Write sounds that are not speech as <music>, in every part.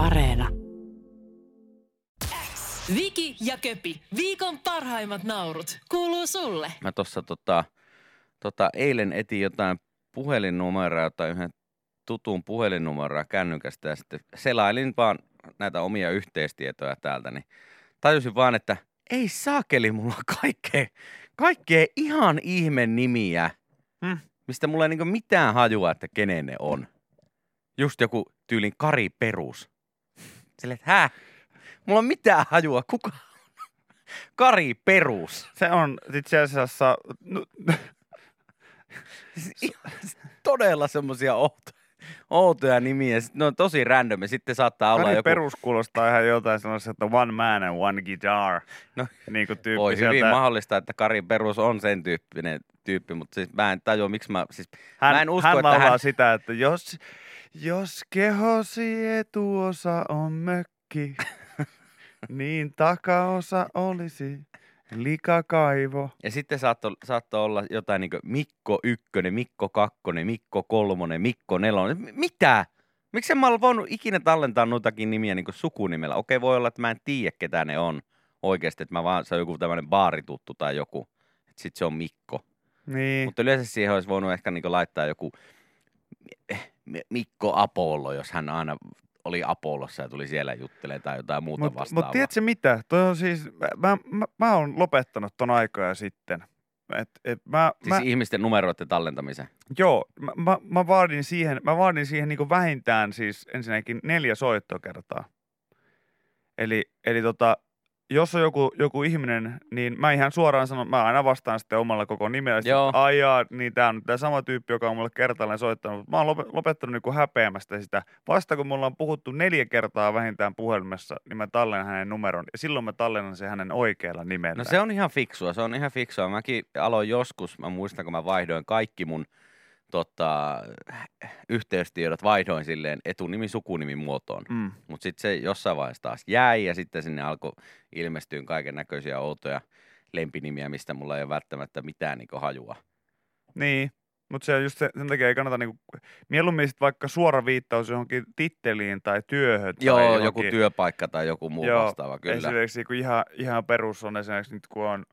Areena. Viki ja Köpi, viikon parhaimmat naurut, kuuluu sulle. Mä tuossa tota, tota, eilen etin jotain puhelinnumeroa, jotain yhden tutun puhelinnumeroa kännykästä ja sitten selailin vaan näitä omia yhteistietoja täältä, niin tajusin vaan, että ei saakeli mulla on kaikkea, kaikkea ihan ihme nimiä, Hmm. mistä mulla ei niinku mitään hajua, että kenen ne on. Just joku tyylin Kari Perus. Silleen, että hä? Mulla on mitään hajua, kuka on? Kari Perus. Se on itse asiassa, no, <laughs> todella semmoisia outoja, outoja nimiä. Ne on tosi random sitten saattaa olla Kari joku... Perus kuulostaa ihan jotain sellaista, että one man and one guitar. No, niin kuin tyyppi Voi hyvin sieltä. mahdollista, että Kari Perus on sen tyyppinen tyyppi, mutta siis mä en tajua, miksi mä... Siis Hän, mä en usko, hän että laulaa hän... sitä, että jos, jos kehosi etuosa on mökki, <laughs> niin takaosa olisi likakaivo. Ja sitten saattoi, saattoi olla jotain niin Mikko ykkönen, Mikko kakkonen, Mikko kolmonen, Mikko nelonen. Mitä? Miksi en mä ole voinut ikinä tallentaa noitakin nimiä niin sukunimellä? Okei, voi olla, että mä en tiedä, ketä ne on oikeasti. Että mä vaan, se on joku tämmöinen baarituttu tai joku. Sitten se on Mikko. Niin. Mutta yleensä siihen olisi voinut ehkä niin laittaa joku Mikko Apollo, jos hän aina oli Apollossa ja tuli siellä juttelemaan tai jotain muuta Mutta vastaavaa. mut tiedätkö mitä? Toi on siis, mä, mä, mä oon lopettanut ton aikoja sitten. Et, et mä, siis mä, ihmisten numeroiden tallentamisen. joo, mä, mä, mä, vaadin siihen, mä vaadin siihen niin vähintään siis ensinnäkin neljä soittokertaa. Eli, eli tota, jos on joku, joku ihminen, niin mä ihan suoraan sanon, mä aina vastaan sitten omalla koko nimellä. Joo. Ai jaa, niin tää on tämä sama tyyppi, joka on mulle kertaalleen soittanut. Mä oon lope- lopettanut niin häpeämästä sitä. Vasta kun mulla on puhuttu neljä kertaa vähintään puhelimessa, niin mä tallennan hänen numeron. Ja silloin mä tallennan sen hänen oikealla nimellä. No se on ihan fiksua, se on ihan fiksua. Mäkin aloin joskus, mä muistan kun mä vaihdoin kaikki mun tota, yhteystiedot, vaihdoin silleen etunimi sukunimi muotoon. Mm. Mutta sitten se jossain vaiheessa taas jäi ja sitten sinne alkoi ilmestyä kaiken näköisiä outoja lempinimiä, mistä mulla ei ole välttämättä mitään niinku hajua. Niin, mutta se on just se, sen takia ei kannata niinku, mieluummin sit vaikka suora viittaus johonkin titteliin tai työhön. tai Joo, johonkin, joku työpaikka tai joku muu Joo, vastaava, kyllä. Esimerkiksi kun ihan, ihan perus on esimerkiksi nyt kun on,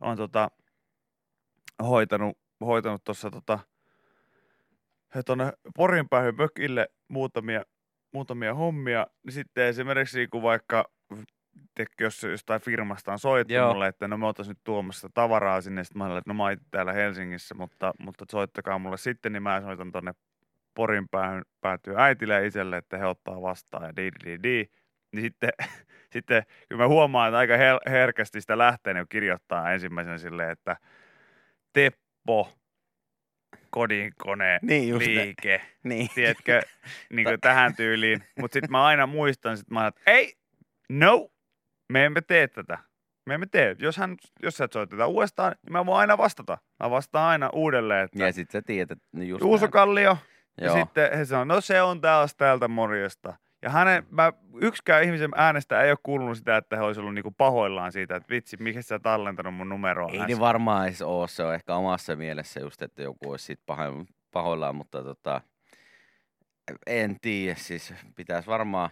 on tota, hoitanut, hoitanut tuossa tota, tuonne Porin päähän mökille muutamia, muutamia hommia, niin sitten esimerkiksi kun vaikka tiedätkö, jos jostain firmasta on soittu Joo. mulle, että no me oltaisiin nyt tuomassa tavaraa sinne, sitten mä olen, että no mä oon itse täällä Helsingissä, mutta, mutta soittakaa mulle sitten, niin mä soitan tonne Porin päähän päätyy äitille ja itselle, että he ottaa vastaan ja di di di di. Niin sitten, <laughs> sitten kyllä mä huomaan, että aika herkästi sitä lähtee niin kirjoittaa ensimmäisenä silleen, että Teppo, kodinkone, Niin just ne. liike, <laughs> Niin. tiedätkö, niin kuin tähän tyyliin. Mutta sitten mä aina muistan, sit mä että ei, no, me emme tee tätä. Me emme tee. Jos, hän, jos sä et soiteta uudestaan, niin mä voin aina vastata. Mä vastaan aina uudelleen, että Ja sitten sä tiedät, että niin just Juuso. Kallio. Ja sitten he sanoo, no se on taas täältä morjesta. Ja hänen, mä, yksikään ihmisen äänestä ei ole kuulunut sitä, että he olisi ollut niinku pahoillaan siitä, että vitsi, mikä sä tallentanut mun numeroa. Ei äsken?" ne varmaan edes ole, se on ehkä omassa mielessä just, että joku olisi siitä paho- pahoillaan, mutta tota, en tiedä, siis pitäisi varmaan,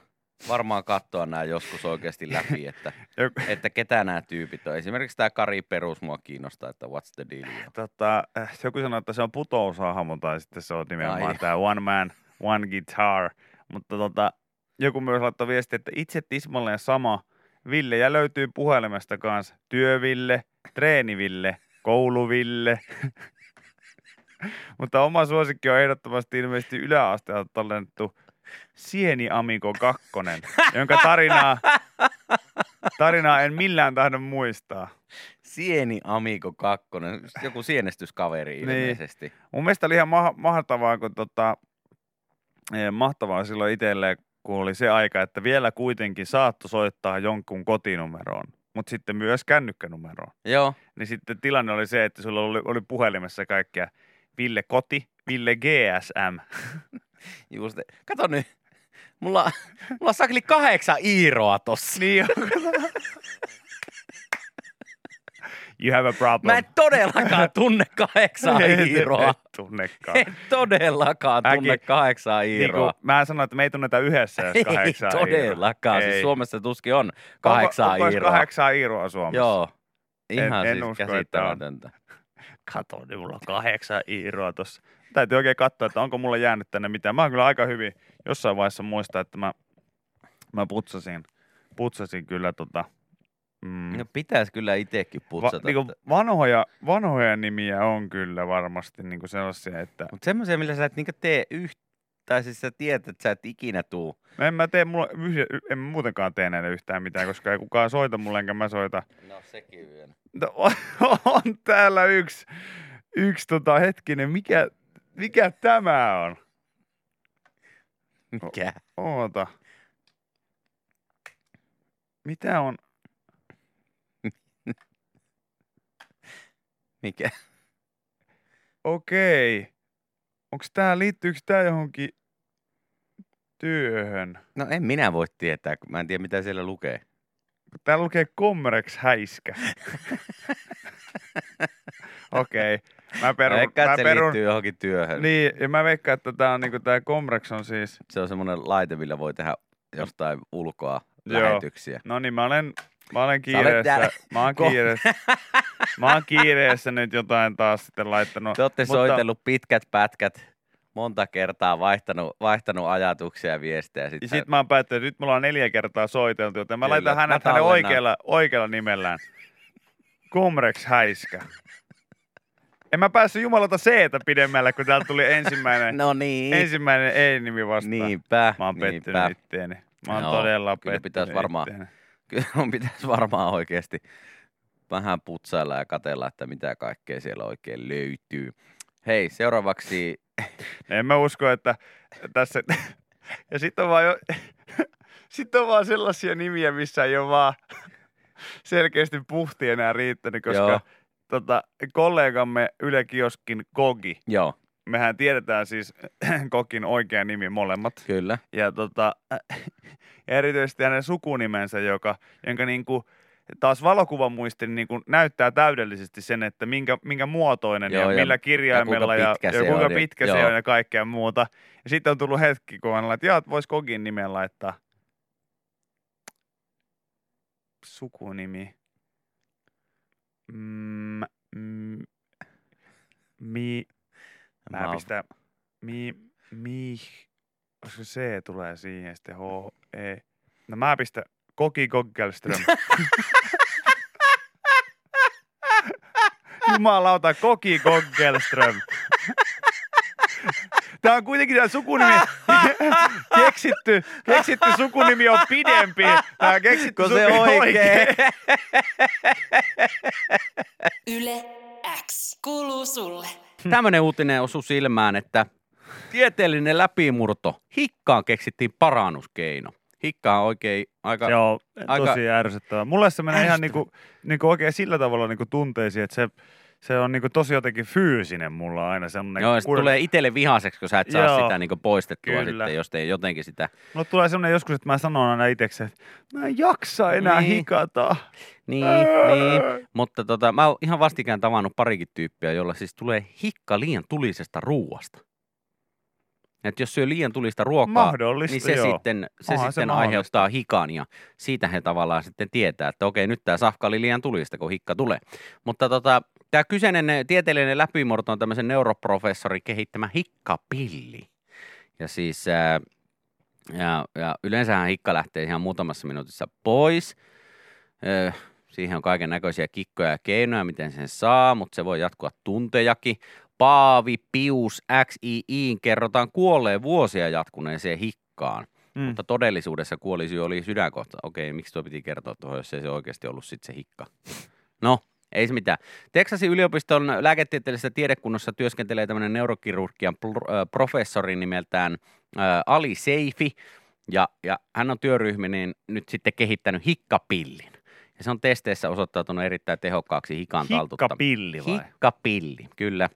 varmaan katsoa nämä joskus oikeasti läpi, että, <laughs> että ketä nämä tyypit on. Esimerkiksi tämä Kari Perus mua kiinnostaa, että what's the deal. tota, äh, joku sanoi, että se on putousahmo tai sitten se on nimenomaan Ai. tämä one man, one guitar. Mutta tota, joku myös laittoi viesti, että itse tismalleen sama. Ville ja löytyy puhelimesta kanssa. Työville, treeniville, kouluville. <laughs> Mutta oma suosikki on ehdottomasti ilmeisesti yläasteelta tallennettu Sieni Amigo 2, jonka tarinaa, <laughs> tarinaa en millään tahdo muistaa. Sieni Amigo 2, joku sienestyskaveri Niin. ilmeisesti. Mun mielestä oli ihan ma- mahtavaa, kun tota, eh, mahtavaa silloin itselleen, kun oli se aika, että vielä kuitenkin saattoi soittaa jonkun kotinumeroon, mutta sitten myös kännykkänumeroon. Joo, Niin sitten tilanne oli se, että sulla oli, oli puhelimessa kaikkea Ville Koti, Ville GSM. <laughs> just. Kato nyt, mulla, mulla on sakli kahdeksan iiroa tossa. Niin <laughs> You have a problem. Mä en todellakaan tunne kahdeksaa <laughs> Iiroa. et tunnekaan. En todellakaan tunne Mäkin- kahdeksaa Niin Iiroa. kuin, mä sanoin, että me ei tunneta yhdessä edes Ei kahdeksaa todellakaan. Iiroa. Siis Ei. Suomessa tuskin on kahdeksaa onko, onko Iiroa. kahdeksaa Iiroa Suomessa? Joo. Ihan en siis usko, käsittämätöntä. Kato, niin mulla on kahdeksan Iiroa tossa. Täytyy oikein katsoa, että onko mulla jäänyt tänne mitään. Mä oon kyllä aika hyvin jossain vaiheessa muistaa, että mä, mä putsasin, putsasin kyllä tota, mm, No pitäisi kyllä itsekin va, putsata. niin vanhoja, vanhoja nimiä on kyllä varmasti niin sellaisia, että Mutta semmoisia, millä sä et niinku tee yhtä, tai siis sä tiedät, että sä et ikinä tuu. No en mä tee, mulla, en mä muutenkaan tee näille yhtään mitään, koska ei kukaan soita mulle, enkä mä soita. No sekin vielä. No, on, <laughs> on täällä yksi, yksi tota, hetkinen, mikä, mikä tämä on? Mikä? Oota. Mitä on? Mikä? Okei. Onks tää, liittyykö tää johonkin työhön? No en minä voi tietää, kun mä en tiedä mitä siellä lukee. Täällä lukee Comrex häiskä. Okei. Mä perun, Ehkä mä se perun, liittyy johonkin työhön. Niin, ja mä veikkaan, että tää on niinku tää Comrex on siis... Se on semmoinen laite, millä voi tehdä jostain ulkoa Joo. lähetyksiä. No niin, mä olen, mä olen kiireessä. Mä oon Ko- kiireessä. Mä oon kiireessä nyt jotain taas sitten laittanut. Te olette mutta- soitellut pitkät pätkät, monta kertaa vaihtanut, vaihtanut ajatuksia ja viestejä. Sit Ja sä- sit mä oon päättänyt, että nyt mulla on neljä kertaa soiteltu, joten mä Kyllä, laitan mä hänet hänen oikealla, oikealla nimellään. Comrex Häiskä. En mä päässyt jumalata c pidemmälle, kun täältä tuli ensimmäinen, <laughs> No niin, ensimmäinen ei-nimi vastaan. niinpä, Mä oon pettynyt niinpä. itteeni. Mä oon Joo, todella kyllä pettynyt pitäisi varmaan- itteeni. Kyllä mun pitäisi varmaan oikeasti vähän putsailla ja katella, että mitä kaikkea siellä oikein löytyy. Hei, seuraavaksi En mä usko, että tässä... Ja sitten on vaan jo... Sitten on vaan sellaisia nimiä, missä ei ole vaan selkeästi puhti enää riittänyt, koska Joo. tota, kollegamme Yle Kioskin Kogi, Joo, mehän tiedetään siis <clears throat> Kokin oikea nimi molemmat. kyllä. Ja tota, <clears throat> ja erityisesti hänen sukunimensä, joka, jonka niinku, taas valokuvan muistin niin kuin näyttää täydellisesti sen, että minkä, minkä muotoinen Joo, ja, ja- millä kirjaimella ja ja, kuinka pitkä ja, se kuinka on, ja- pitkä se on ja kaikkea muuta. Ja sitten on tullut hetki, kun hän että vois Kogin nimen laittaa sukunimi. Mm, mm, mi, mä Mä pistän, mi, mi, koska C tulee siihen, sitten H, E. No mä pistän Koki Goggelström. <laughs> Jumalauta, Koki Goggelström. Tämä on kuitenkin tämä sukunimi <laughs> keksitty, keksitty sukunimi on pidempi. Tämä keksitty Kun se sukunimi oikee. Yle X kuuluu sulle. Tämmöinen uutinen osui silmään, että tieteellinen läpimurto. Hikkaan keksittiin parannuskeino. Hikka on oikein aika... Se on aika- tosi ärsyttävää. Mulle se menee ihan niinku, niinku oikein sillä tavalla niinku tunteisiin, että se, se on niinku tosi jotenkin fyysinen mulla aina semmoinen. Joo, sit kun- tulee itselle vihaseksi, kun sä et saa Joo, sitä niinku poistettua kyllä. sitten, jos ei jotenkin sitä... Mulle tulee semmoinen joskus, että mä sanon aina itsekseen, että mä en jaksa enää Niin. hikata. Niin, niin. Mutta tota, mä oon ihan vastikään tavannut parikin tyyppiä, jolla siis tulee hikka liian tulisesta ruuasta. Että jos syö liian tulista ruokaa, Mahdollista, niin se joo. sitten, se Onhan se sitten mahdollista. aiheuttaa hikan ja siitä he tavallaan sitten tietää, että okei, nyt tämä safka oli liian tulista, kun hikka tulee. Mutta tota, tämä kyseinen tieteellinen läpimurto on tämmöisen neuroprofessori kehittämä hikkapilli. Ja siis ää, ja, ja yleensähän hikka lähtee ihan muutamassa minuutissa pois. Ö, siihen on kaiken näköisiä kikkoja ja keinoja, miten sen saa, mutta se voi jatkua tuntejakin. Paavi Pius XIIin kerrotaan kuolleen vuosia jatkuneeseen hikkaan, Mm. mutta todellisuudessa kuolisyy oli sydänkohta. Okei, miksi tuo piti kertoa tuohon, jos ei se oikeasti ollut sitten se hikka? No, ei se mitään. Texasin yliopiston lääketieteellisessä tiedekunnassa työskentelee tämmöinen neurokirurgian professori nimeltään Ali Seifi, ja, ja hän on työryhminen nyt sitten kehittänyt hikkapillin. Ja se on testeissä osoittautunut erittäin tehokkaaksi hikan. Hikkapilli vai? Hikkapilli, kyllä.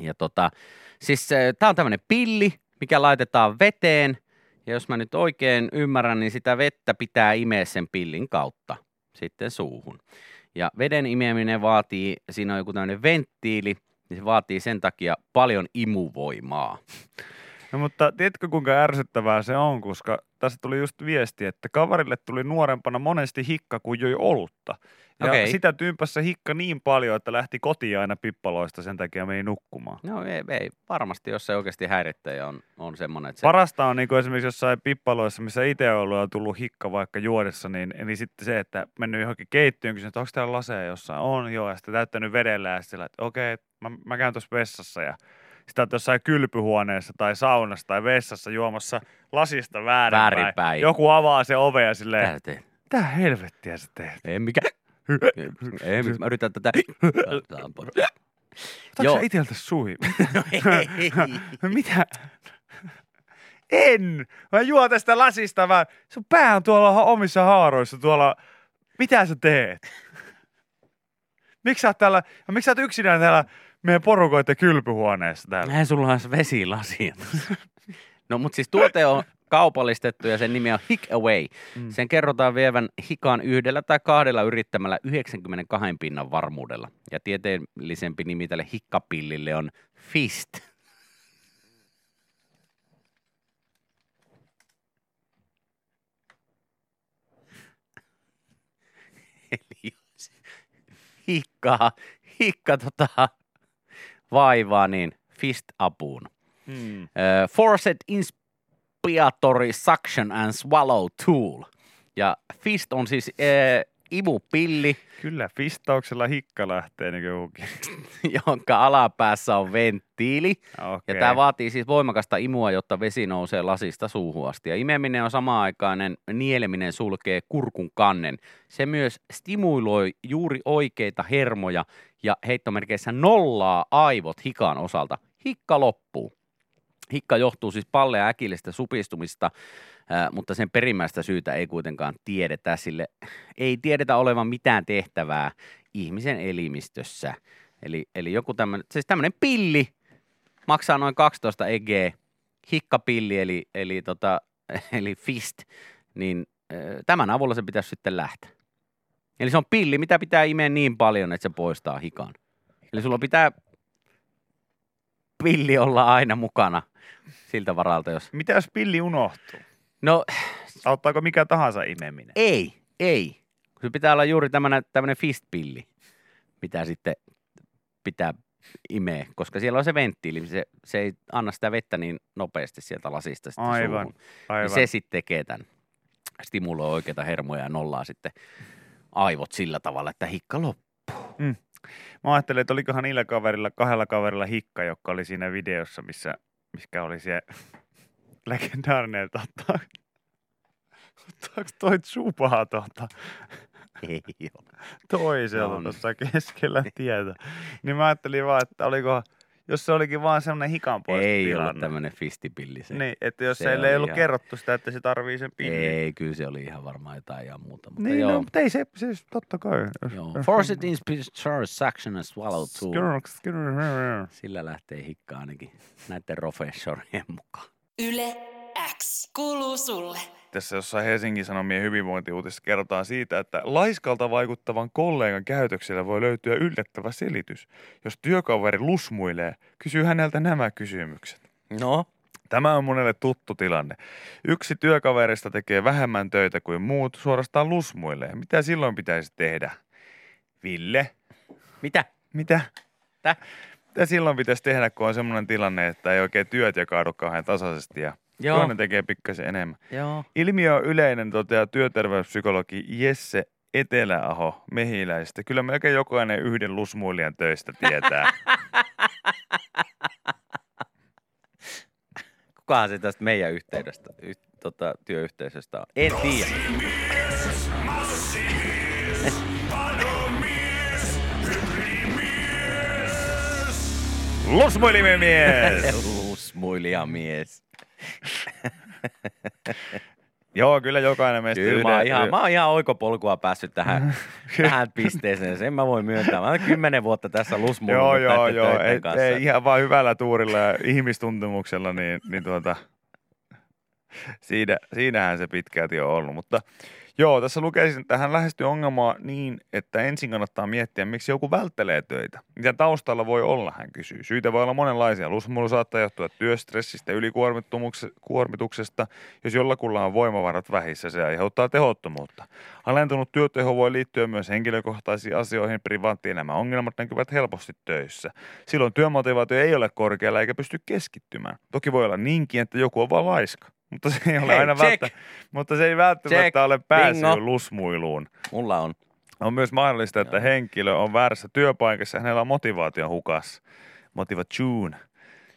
Ja tota, siis tämä on tämmöinen pilli, mikä laitetaan veteen, ja jos mä nyt oikein ymmärrän, niin sitä vettä pitää imeä sen pillin kautta sitten suuhun. Ja veden imeminen vaatii, siinä on joku tämmöinen venttiili, niin se vaatii sen takia paljon imuvoimaa. No mutta tiedätkö kuinka ärsyttävää se on, koska tässä tuli just viesti, että kaverille tuli nuorempana monesti hikka, kun joi olutta. Ja Okei. sitä tympässä hikka niin paljon, että lähti kotiin aina pippaloista, sen takia meni nukkumaan. No ei, ei varmasti, jos se oikeasti häirittäjä on, on semmoinen, että se... Parasta on niin kuin esimerkiksi jossain pippaloissa, missä itse on ollut ja tullut hikka vaikka juodessa, niin, niin sitten se, että mennyt johonkin keittiöön, kysynyt, että onko täällä laseja jossain? On, joo, ja sitten täyttänyt vedellä ja sillä, että okei, mä, mä käyn tuossa vessassa ja sitä on jossain kylpyhuoneessa tai saunassa tai vessassa juomassa lasista väärinpäin. Väärinpäin. Joku avaa se ove ja silleen, teet? mitä helvettiä sä teet? Ei mikä. <laughs> ei, miksi mä yritän tätä. Otatko sä iteltä sui? <laughs> No ei. <laughs> Mitä? En! Mä juon tästä lasista, mä... Sun pää on tuolla omissa haaroissa tuolla... Mitä sä teet? Miksi sä oot täällä... Miksi sä oot yksinään täällä meidän porukoiden kylpyhuoneessa täällä? Eihän sulla on vesilasia. No mutta siis tuote on kaupallistettu ja sen nimi on Hick Away. Mm. Sen kerrotaan vievän hikan yhdellä tai kahdella yrittämällä 92 pinnan varmuudella. Ja tieteellisempi nimi tälle hikkapillille on Fist. Hikkaa, hikka tota, vaivaa, niin fist apuun. Hmm. Uh, Forced Inspiratory Suction and Swallow Tool. Ja fist on siis uh, imupilli, Kyllä, fistauksella hikka lähtee niin <laughs> jonka alapäässä on venttiili. okay. Ja tämä vaatii siis voimakasta imua, jotta vesi nousee lasista suuhun asti. Ja imeminen on sama-aikainen, nieleminen sulkee kurkun kannen. Se myös stimuloi juuri oikeita hermoja ja heittomerkeissä nollaa aivot hikan osalta. Hikka loppuu. Hikka johtuu siis palleja äkillistä supistumista, mutta sen perimmäistä syytä ei kuitenkaan tiedetä, sille ei tiedetä olevan mitään tehtävää ihmisen elimistössä. Eli, eli joku tämmöinen, siis tämmöinen pilli maksaa noin 12 EG, hikkapilli eli, eli, tota, <laughs> eli fist, niin tämän avulla se pitäisi sitten lähteä. Eli se on pilli, mitä pitää imeä niin paljon, että se poistaa hikan. Eli sulla pitää pilli olla aina mukana siltä varalta, jos... Mitä jos pilli unohtuu? No Auttaako mikä tahansa imeminen? ei, ei. Se pitää olla juuri tämmöinen, tämmöinen fist-pilli, mitä sitten pitää imeä, koska siellä on se venttiili, se, se ei anna sitä vettä niin nopeasti sieltä lasista sitten Aivan, suuhun. aivan. Niin se sitten tekee tämän, stimuloi oikeita hermoja ja nollaa sitten aivot sillä tavalla, että hikka loppuu. Mä ajattelin, että olikohan niillä kaverilla, kahdella kaverilla hikka, joka oli siinä videossa, missä, mikä oli se <laughs> legendaarinen, että ottaa, ottaako toi tsupaa tuolta <laughs> Ei ole. toiselta On. tuossa keskellä tietä. Niin mä ajattelin vaan, että oliko, jos se olikin vaan semmoinen hikan Ei tilanne. tämmöinen fistipilli se. Niin, että jos Se ei ollut ihan- kerrottu sitä, että se tarvii sen pillin. Ei, kyllä se oli ihan varmaan jotain ihan muuta. Mutta Niin, joo. no, mutta ei se, siis totta kai. joo. Forced inspiratory suction and swallow skirr. Sillä lähtee hikka ainakin näiden professorien mukaan. Yle X kuuluu sulle. Tässä jossain Helsingin Sanomien hyvinvointiuutisessa kerrotaan siitä, että laiskalta vaikuttavan kollegan käytöksellä voi löytyä yllättävä selitys. Jos työkaveri lusmuilee, kysyy häneltä nämä kysymykset. No, Tämä on monelle tuttu tilanne. Yksi työkaverista tekee vähemmän töitä kuin muut, suorastaan lusmuilee. Mitä silloin pitäisi tehdä? Ville, mitä? mitä? Tä? Mitä silloin pitäisi tehdä, kun on semmoinen tilanne, että ei oikein työt jakaudu kauhean tasaisesti ja Joo, toinen tekee pikkasen enemmän? joo. Ilmiö on yleinen, toteaa työterveyspsykologi Jesse Eteläaho Mehiläistä. Kyllä melkein jokainen yhden lusmuilijan töistä tietää. <laughs> Kukahan se tästä meidän yhteydestä, y, tota, työyhteisöstä on? En tiedä. Lusmuilimies! Lusmuilija mies. <laughs> Joo, kyllä jokainen meistä Kyllä mä oon ihan, mä oon ihan oikopolkua päässyt tähän, <laughs> tähän pisteeseen. Sen mä voin myöntää. Mä oon kymmenen vuotta tässä lusmuillut Joo, joo, joo. Ei, kanssa. ei, ihan vaan hyvällä tuurilla ja ihmistuntemuksella, niin, niin tuota, <laughs> Siinä, siinähän se pitkälti on ollut, mutta joo, tässä lukeisin, että hän lähestyy ongelmaa niin, että ensin kannattaa miettiä, miksi joku välttelee töitä. Mitä taustalla voi olla, hän kysyy. Syitä voi olla monenlaisia. Lusmuilu saattaa johtua työstressistä, ylikuormituksesta. Jos jollakulla on voimavarat vähissä, se aiheuttaa tehottomuutta. Alentunut työteho voi liittyä myös henkilökohtaisiin asioihin. Privaattielämän ongelmat näkyvät helposti töissä. Silloin työmotivaatio ei ole korkealla eikä pysty keskittymään. Toki voi olla niinkin, että joku on vain laiska. Mutta se ei ole Hei, aina check. välttä, mutta se ei välttämättä Check. ole Bingo. lusmuiluun. Mulla on. On myös mahdollista, että Joo. henkilö on väärässä työpaikassa ja hänellä on motivaatio hukas. Motivation.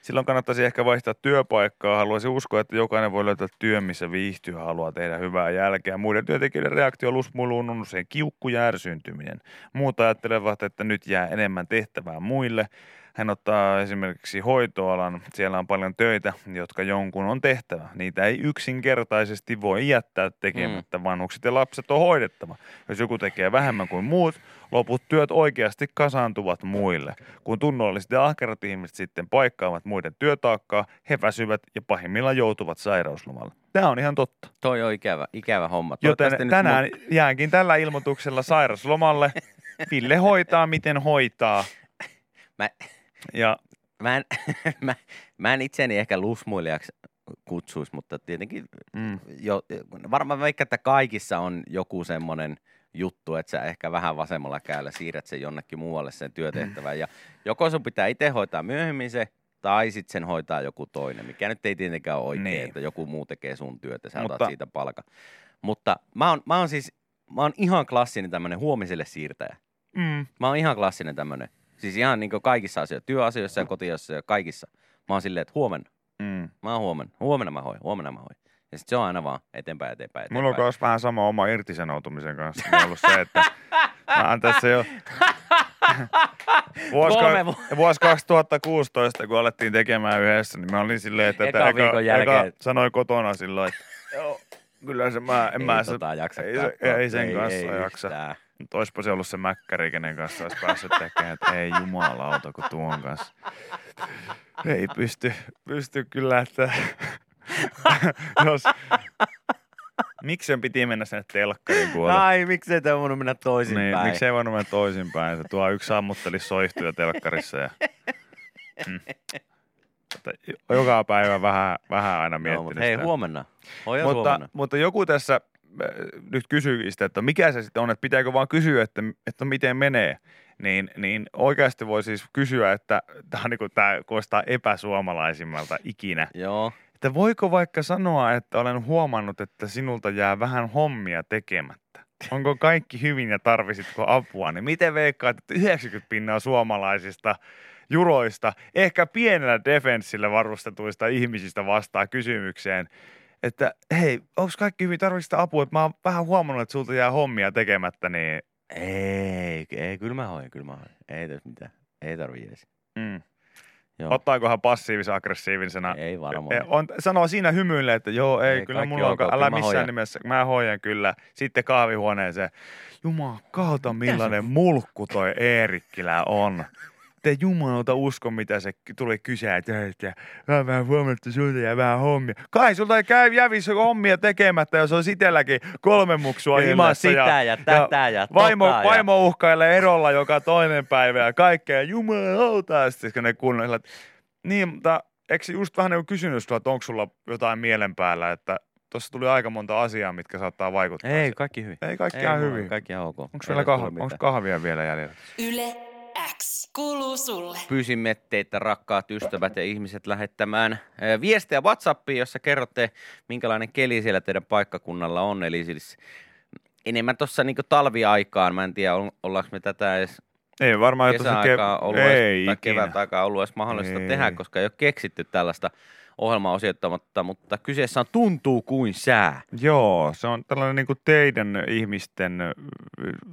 Silloin kannattaisi ehkä vaihtaa työpaikkaa. Haluaisin uskoa, että jokainen voi löytää työn, missä viihtyy haluaa tehdä hyvää jälkeä. Muiden työntekijöiden reaktio lusmuiluun on usein kiukku ja ärsyntyminen. Muut ajattelevat, että nyt jää enemmän tehtävää muille. Hän ottaa esimerkiksi hoitoalan. Siellä on paljon töitä, jotka jonkun on tehtävä. Niitä ei yksinkertaisesti voi jättää tekemättä. Mm. Vanhukset ja lapset on hoidettava. Jos joku tekee vähemmän kuin muut, loput työt oikeasti kasaantuvat muille. Kun tunnolliset ja ahkerat ihmiset sitten paikkaavat muiden työtaakkaa, he väsyvät ja pahimmillaan joutuvat sairauslomalle. Tämä on ihan totta. Toi on ikävä, ikävä homma. Joten nyt tänään mun- jäänkin tällä ilmoituksella sairauslomalle. Ville <laughs> hoitaa, miten hoitaa. Mä, Ja mä, en, <laughs> mä, mä en itseni ehkä lusmuilijaksi kutsuisi, mutta tietenkin mm, jo, varmaan vaikka, että kaikissa on joku semmoinen juttu, että sä ehkä vähän vasemmalla kädellä siirrät sen jonnekin muualle sen työtehtävän. Ja joko sun pitää itse hoitaa myöhemmin se, tai sitten sen hoitaa joku toinen, mikä nyt ei tietenkään ole oikein, Niin. että joku muu tekee sun työtä, sä Mutta- otat siitä palkan. Mutta mä oon, mä oon siis, mä oon ihan klassinen tämmöinen huomiselle siirtäjä. mm, Mä oon ihan klassinen tämmöinen. Siis ihan niin kaikissa asioissa, työasioissa ja kotiasioissa ja kaikissa. Mä oon silleen, että huomenna. mm. Mä oon huomenna. Huomenna mä hoin, huomenna mä hoin. Ja sit se on aina vaan eteenpäin, eteenpäin, eteenpäin. Mulla on myös vähän sama oma irtisanoutumisen kanssa. Niin ollut se, että mä oon tässä jo <laughs> vuosi, ka- vu- vuosi 2016, kun alettiin tekemään yhdessä, niin mä olin silleen, että, Ekan viikon jälkeen. sanoi kotona silloin, että joo, kyllä se mä, en ei mä se, tota jaksa ei, se, ei sen kanssa ei jaksa. yhtään. Mutta oispa se ollut se mäkkäri, kenen kanssa olisi päässyt tekemään, että ei jumalauta, kun tuon kanssa. Ei pysty, pysty kyllä, että <laughs> jos... Miksi sen piti mennä sinne telkkariin kuolla? Ai, miksei tämä voinut mennä toisinpäin? Niin, miksei voinut mennä toisinpäin? Se tuo yksi sammutteli soihtuja telkkarissa ja... Mm. Joka päivä vähän, vähän aina miettinyt mutta hei, sitä. huomenna. Hoja mutta, huomenna. mutta joku tässä nyt kysyy sitä, että mikä se sitten on, että pitääkö vaan kysyä, että, että miten menee. Niin, niin oikeasti voi siis kysyä, että tämä, niin kuin, tämä kuulostaa epäsuomalaisimmalta ikinä. Joo. Että voiko vaikka sanoa, että olen huomannut, että sinulta jää vähän hommia tekemättä? Onko kaikki hyvin ja tarvisitko apua? Niin miten veikkaat, että 90 pinnaa suomalaisista juroista, ehkä pienellä defenssillä varustetuista ihmisistä vastaa kysymykseen, että hei, onko kaikki hyvin, tarvitsitko apua? Että mä oon vähän huomannut, että sulta jää hommia tekemättä, niin Ei, ei, kyllä mä hoin, kyllä mä hoin. Ei tässä mitään. Ei tarvii edes. mm. Joo. ottaakohan passiivis-aggressiivisena Ei varmaan. E, On, sanoo siinä hymyille, että joo, ei, Ei, kyllä mulla on, ok, kyllä älä missään hoidan. nimessä, mä hoidan kyllä. Sitten kahvihuoneeseen, jumakauta millainen mulkku toi Eerikkilä on. Te jumalauta usko, mitä se tuli kysää, että että mä vähän huomannut, että sulta jää vähän hommia. Kai sulta ei käy jävissä hommia tekemättä, jos on sitelläkin kolme muksua Kyllä, sitä ja tätä ja vaimo, tota ja- vaimo uhkailee erolla joka toinen päivä ja kaikkea. Jumalauta, sitten kun ne että niin, mutta eikö se just vähän niin kysynyt että onko sulla jotain mielen päällä, että tuossa tuli aika monta asiaa, mitkä saattaa vaikuttaa. Ei, kaikki hyvin. ei kaikki Ei ihan hyvin. Kaikki ihan ok. Onko vielä kahvia, onko kahvia vielä jäljellä? Yle X kuuluu sulle. Pyysimme teitä rakkaat ystävät ja ihmiset lähettämään viestejä WhatsAppiin, jossa kerrotte, minkälainen keli siellä teidän paikkakunnalla on. Eli siis enemmän tuossa niin talviaikaan. Mä en tiedä, ol- ollaanko me tätä edes Ei varmaan, että se kesäaikaa ke- ollut ei edes, tai kevät aikaa ollut edes mahdollista Ei. tehdä, koska ei ole keksitty tällaista ohjelmaa osoittamatta, mutta kyseessä on Tuntuu kuin sää. Joo, se on tällainen niin kuin teidän ihmisten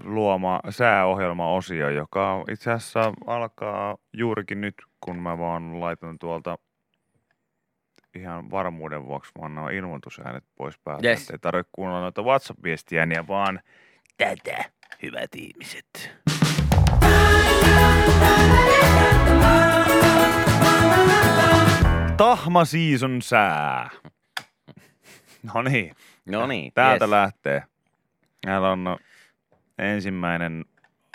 luoma sääohjelmaosio, joka itse asiassa alkaa juurikin nyt, kun mä vaan laitan tuolta ihan varmuuden vuoksi vaan nuo ilmoitusäänet pois päältä. Yes. Yes. Ei tarvitse kuunnella noita WhatsApp-viestiä, niin vaan tätä, hyvät ihmiset. Tahma season sää. No niin, No niin, täältä yes. lähtee. Täällä on ensimmäinen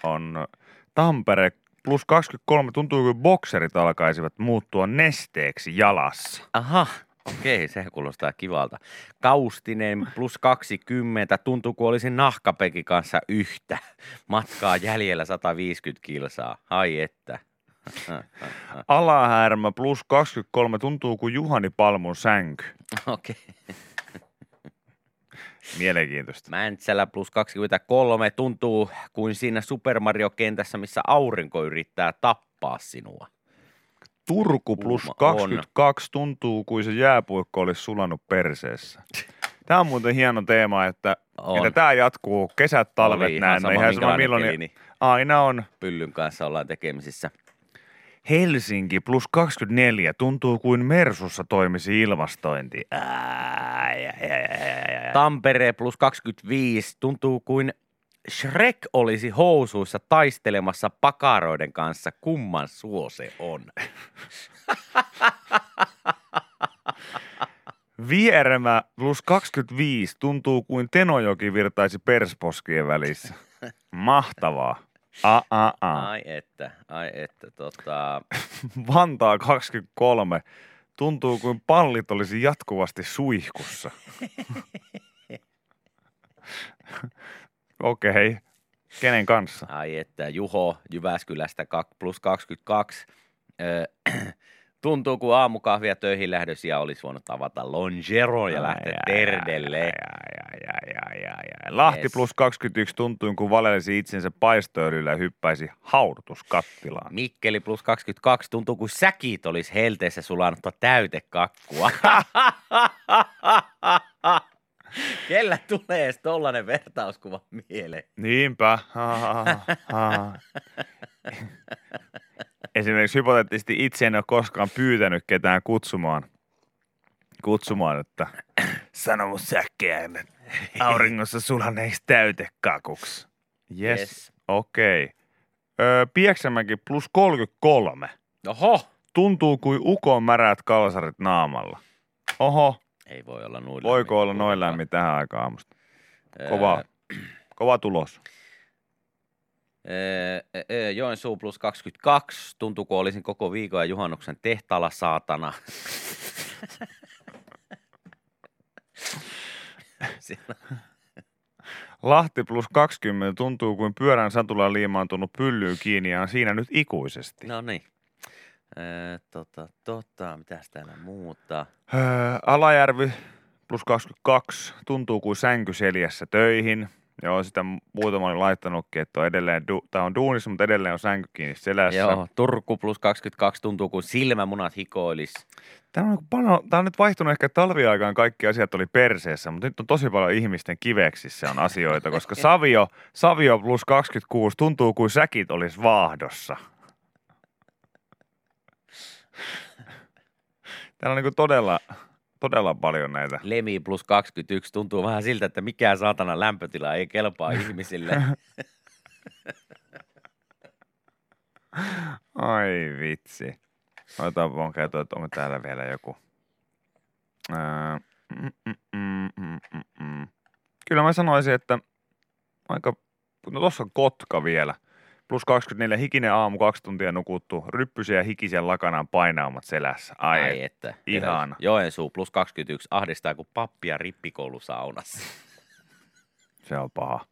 on Tampere plus 23. Tuntuu kuin bokserit alkaisivat muuttua nesteeksi jalassa. Aha, okei, se kuulostaa kivalta. Kaustinen plus 20, tuntuu kuin olisin nahkapeki kanssa yhtä. Matkaa jäljellä 150 kilsaa, ai että. <laughs> Alahärmä plus 23. Tuntuu kuin Juhani Palmun sänky. Okei. <laughs> Mielenkiintoista. Mäntsälä plus 23 tuntuu kuin siinä Super Mario-kentässä, missä aurinko yrittää tappaa sinua. Turku plus Kuuma 22 tuntuu kuin se jääpuikko olisi sulanut perseessä. Tämä on muuten hieno teema, että, On. että tämä jatkuu kesät, talvet, ihan näin. No sama, ihan sama milloin. niin Aina on. Pyllyn kanssa ollaan tekemisissä. Helsinki plus 24 tuntuu kuin Mersussa toimisi ilmastointi. Ai, ai, ai, ai. Tampere plus 25 tuntuu kuin Shrek olisi housuissa taistelemassa pakaroiden kanssa. Kumman suo se on? <laughs> Vieremä plus 25 tuntuu kuin Tenojoki virtaisi persposkien välissä. Mahtavaa. A, a, a. Ai että, ai että, tota... <laughs> Vantaa 23 tuntuu kuin pallit olisi jatkuvasti suihkussa. <laughs> Okei. Okay. Kenen kanssa? Ai että, Juho Jyväskylästä plus 22. Öö, tuntuu kuin aamukahvia töihin lähdössä ja olisi voinut avata Longero ja lähteä terdelle. Lahti Yes. plus 21 tuntuu kuin valelisi itsensä paistoöljyllä ja hyppäisi haudutuskattilaan. Mikkeli plus 22 tuntuu kuin säkit olisi helteessä sulanutta täytekakkua. <laughs> Kellä tulee edes tollanen vertauskuva mieleen? Niinpä. Esimerkiksi hypoteettisesti itse en ole koskaan pyytänyt ketään kutsumaan, kutsumaan että sano mun säkkeäimet auringossa sulaneiksi täytekakuksi. Yes, Yes. okei. Okay. Öö, Pieksämäki plus 33. Oho! Tuntuu kuin ukon märät kalsarit naamalla. Oho, Ei voi olla noin voiko olla noin lämmin tähän aikaan aamusta? Öö, Kova, kova tulos. Öö, öö, Joensuu plus 22. Tuntuu, kun olisin koko viikon ja juhannuksen tehtaalla saatana. <laughs> Lahti plus 20 tuntuu kuin pyörän satula liimaantunut pyllyyn kiinni ja on siinä nyt ikuisesti. no niin. Öö, tota, tota, mitäs täällä muuta? Öö, Alajärvi plus 22 tuntuu kuin sänky seljässä töihin. Joo, sitä muutama oli laittanutkin, että on edelleen du- tää on duunissa, mutta edelleen on sänky kiinni selässä. Joo, Turku plus 22 tuntuu, kun silmämunat hikoilis. Tämä on, paljon, tää on nyt vaihtunut ehkä talviaikaan, kaikki asiat oli perseessä, mutta nyt on tosi paljon ihmisten kiveksissä on asioita, koska <laughs> Savio, Savio plus 26 tuntuu kuin säkit olisi vaahdossa. Täällä on niin todella, todella paljon näitä. Lemi plus 21 tuntuu vähän siltä, että mikään saatana lämpötila ei kelpaa <laughs> ihmisille. Ai vitsi. Otetaan vaan käytöä, että onko täällä vielä joku. Mm, mm, mm, mm, mm, mm. Kyllä mä sanoisin, että aika, no tossa on Kotka vielä. Plus 24, hikinen aamu, kaksi tuntia nukuttu, ryppysiä ja hikisen lakanaan painaamat selässä. Ai, Ai että. ihana. Joensuu plus 21 ahdistaa kuin pappia rippikoulusaunassa. <laughs> se on paha.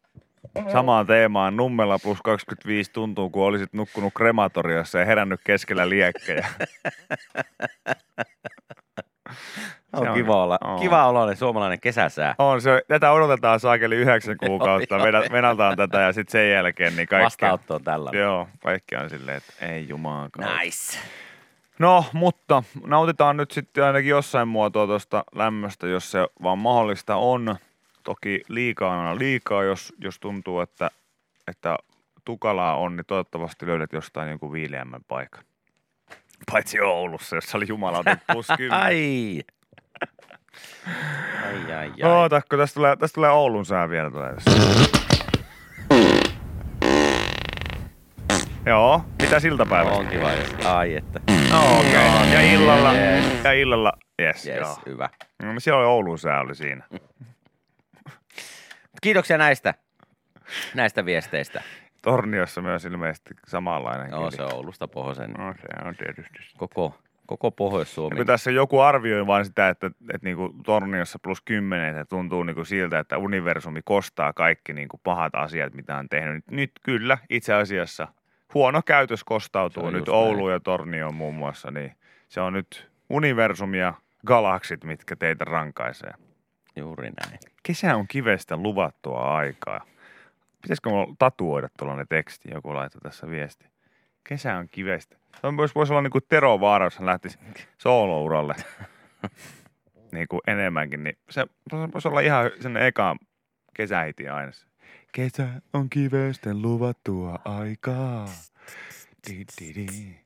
Samaan teemaan Nummella plus 25 tuntuu, kun olisit nukkunut krematoriossa ja herännyt keskellä liekkejä. <laughs> On, on- kiva olla, on. kiva oloinen suomalainen kesäsää. On se, tätä odotetaan saakeli yhdeksän <laughs> kuukautta, venataan tätä ja sitten sen jälkeen niin kaikki, Vastaanotto on tällä. joo, kaikki on silleen, että ei jumaankaan. Nice. No, mutta nautitaan nyt sitten ainakin jossain muotoa tuosta lämmöstä, jos se vaan mahdollista on. Toki liikaa on liikaa, jos, jos tuntuu, että, että tukalaa on, niin toivottavasti löydät jostain jonkun viileämmän paikan. Paitsi Oulussa, jossa oli jumalauta <laughs> plus 10. Ai. Ai, ai, ai. Ootakko, tästä tulee, tästä tulee Oulun sää vielä. Tulee. Joo, mitä siltapäivästä? On kiva. jos- Ai että. No okei. Okay. Ja illalla, Yes. ja illalla Yes, Yes, joo. hyvä. No, siellä oli Oulun sää oli siinä. <laughs> Kiitoksia näistä, näistä viesteistä. Torniossa myös ilmeisesti samanlainen Joo, keli. se on Oulusta pohjoisen. No, se on tietysti. Koko, koko Pohjois-Suomi. Ja kun tässä joku arvioi vain sitä, että, että niinku Torniossa plus 10, että tuntuu niinku siltä, että universumi kostaa kaikki niinku pahat asiat, mitä on tehnyt. Nyt, nyt kyllä, itse asiassa huono käytös kostautuu nyt Ouluun ja Tornioon muun muassa, niin se on nyt universumi ja galaksit, mitkä teitä rankaisee. Juuri näin. Kesä on kivestä luvattua aikaa. Pitäisikö mulla tatuoida tuollainen teksti, joku laittaa tässä viesti. Kesä on kivestä. Se on- voisi, voisi olla niin kuin Tero Vaara, jos hän lähtisi soolouralle niin kuin enemmänkin. Niin se voisi olla ihan sen eka kesähiti aina. Kesä on kivesten luvattua aikaa. Di, di, di.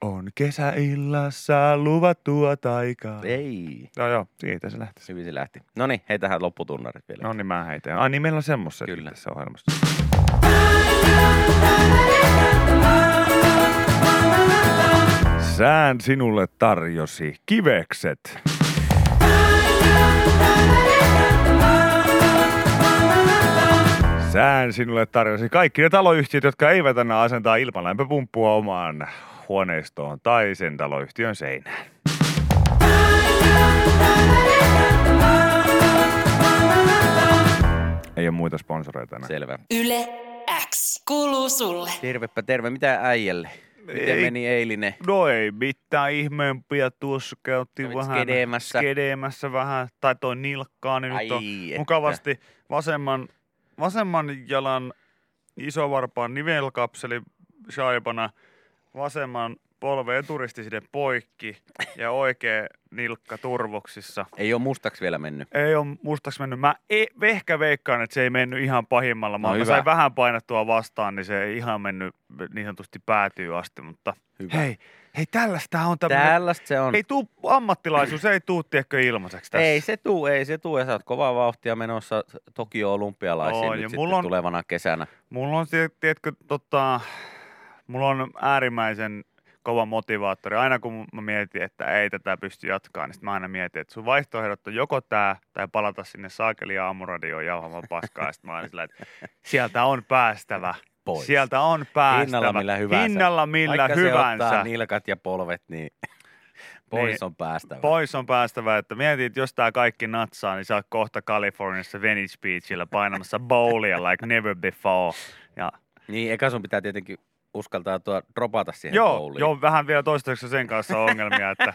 On kesäillassa luvattua taikaa. Ei. Joo, joo, siitä se lähti. Hyvin se lähti. No niin, hei tähän lopputunnarit vielä. No niin, mä heitän. Ai niin, meillä on semmoista Kyllä. tässä ohjelmassa. Sään sinulle tarjosi kivekset. Sään sinulle tarjosi kaikki ne taloyhtiöt, jotka eivät anna asentaa ilmalämpöpumppua omaan huoneistoon tai sen taloyhtiön seinään. Ei ole muita sponsoreita enää. Selvä. Yle X kuuluu sulle. Tervepä terve. Mitä äijälle? Miten Ei. meni eilinen? No ei mitään ihmeempiä. Tuossa käytiin Kävit vähän skedeemässä. skedeemässä vähän. Tai toi nilkkaani Ai nyt on että. mukavasti vasemman, vasemman jalan isovarpaan nivelkapseli shaipana, vasemman polven eturistiside poikki ja oikea nilkka turvoksissa. Ei ole mustaksi vielä mennyt. Ei ole mustaksi mennyt. Mä e- ehkä veikkaan, että se ei mennyt ihan pahimmalla. Mä, No mä sain vähän painettua vastaan, niin se ei ihan mennyt niin sanotusti päätyy asti, mutta Hyvä. hei, hei tällaista on tämmöinen. Tällaista se on. Ei tuu ammattilaisuus, ei tuu tiedätkö ilmaiseksi tässä. Ei se tuu, ei se tuu. Ja sä oot kovaa vauhtia menossa Tokio olympialaisiin nyt ja sitten mulla on- tulevana kesänä. Mulla on, tie- tiedätkö, tota, mulla on äärimmäisen kova motivaattori. Aina kun mä mietin, että ei tätä pysty jatkaa, niin mä aina mietin, että sun vaihtoehdot on joko tää tai palata sinne saakeli ja aamuradioon jauhamaan paskaa. Ja sit mä aina sillä, että sieltä on päästävä. Pois. Sieltä on päästävä. Hinnalla millä hyvänsä. Hinnalla millä Vaikka se hyvänsä. ottaa nilkat ja polvet, niin pois Niin. on päästävä. Pois on päästävä, että mietit, että jos tää kaikki natsaa, niin sä oot kohta Kaliforniassa Venice Beachillä painamassa bowlia like never before. Ja Niin, eka sun pitää tietenkin uskaltaa tuo dropata siihen Joo, bowliin. joo, vähän vielä toistaiseksi sen kanssa on ongelmia, että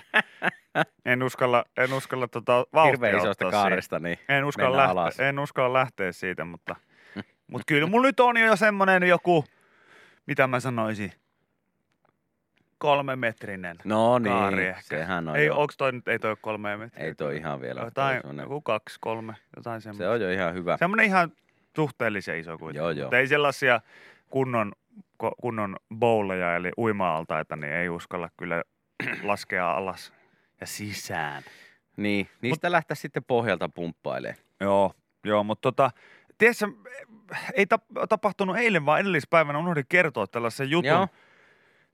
<laughs> en uskalla, en uskalla tota vauhtia isosta ottaa kaaresta, niin. En uskalla, lähteä, alas. en uskalla lähteä siitä, mutta, <laughs> mutta kyllä mulla nyt on jo semmoinen joku, mitä mä sanoisin, kolmemetrinen. No kaari niin, ehkä. sehän on ei, jo, onks toi nyt, ei toi kolme metriä. ei toi ihan vielä. Jotain, joku kaksi, kolme, jotain se semmoista. on jo ihan hyvä. Semmoinen ihan suhteellisen iso kuitenkin. Joo, joo. Mutta ei sellaisia kunnon, kunnon bowleja eli uima-altaita, niin ei uskalla kyllä <clears throat> laskea alas ja sisään. Niin, niistä lähteä sitten pohjalta pumppailemaan. Joo, joo mutta tota, tiedätkö, ei tap- tapahtunut eilen, vaan edellispäivänä unohdin kertoa tällaisen jutun. Joo.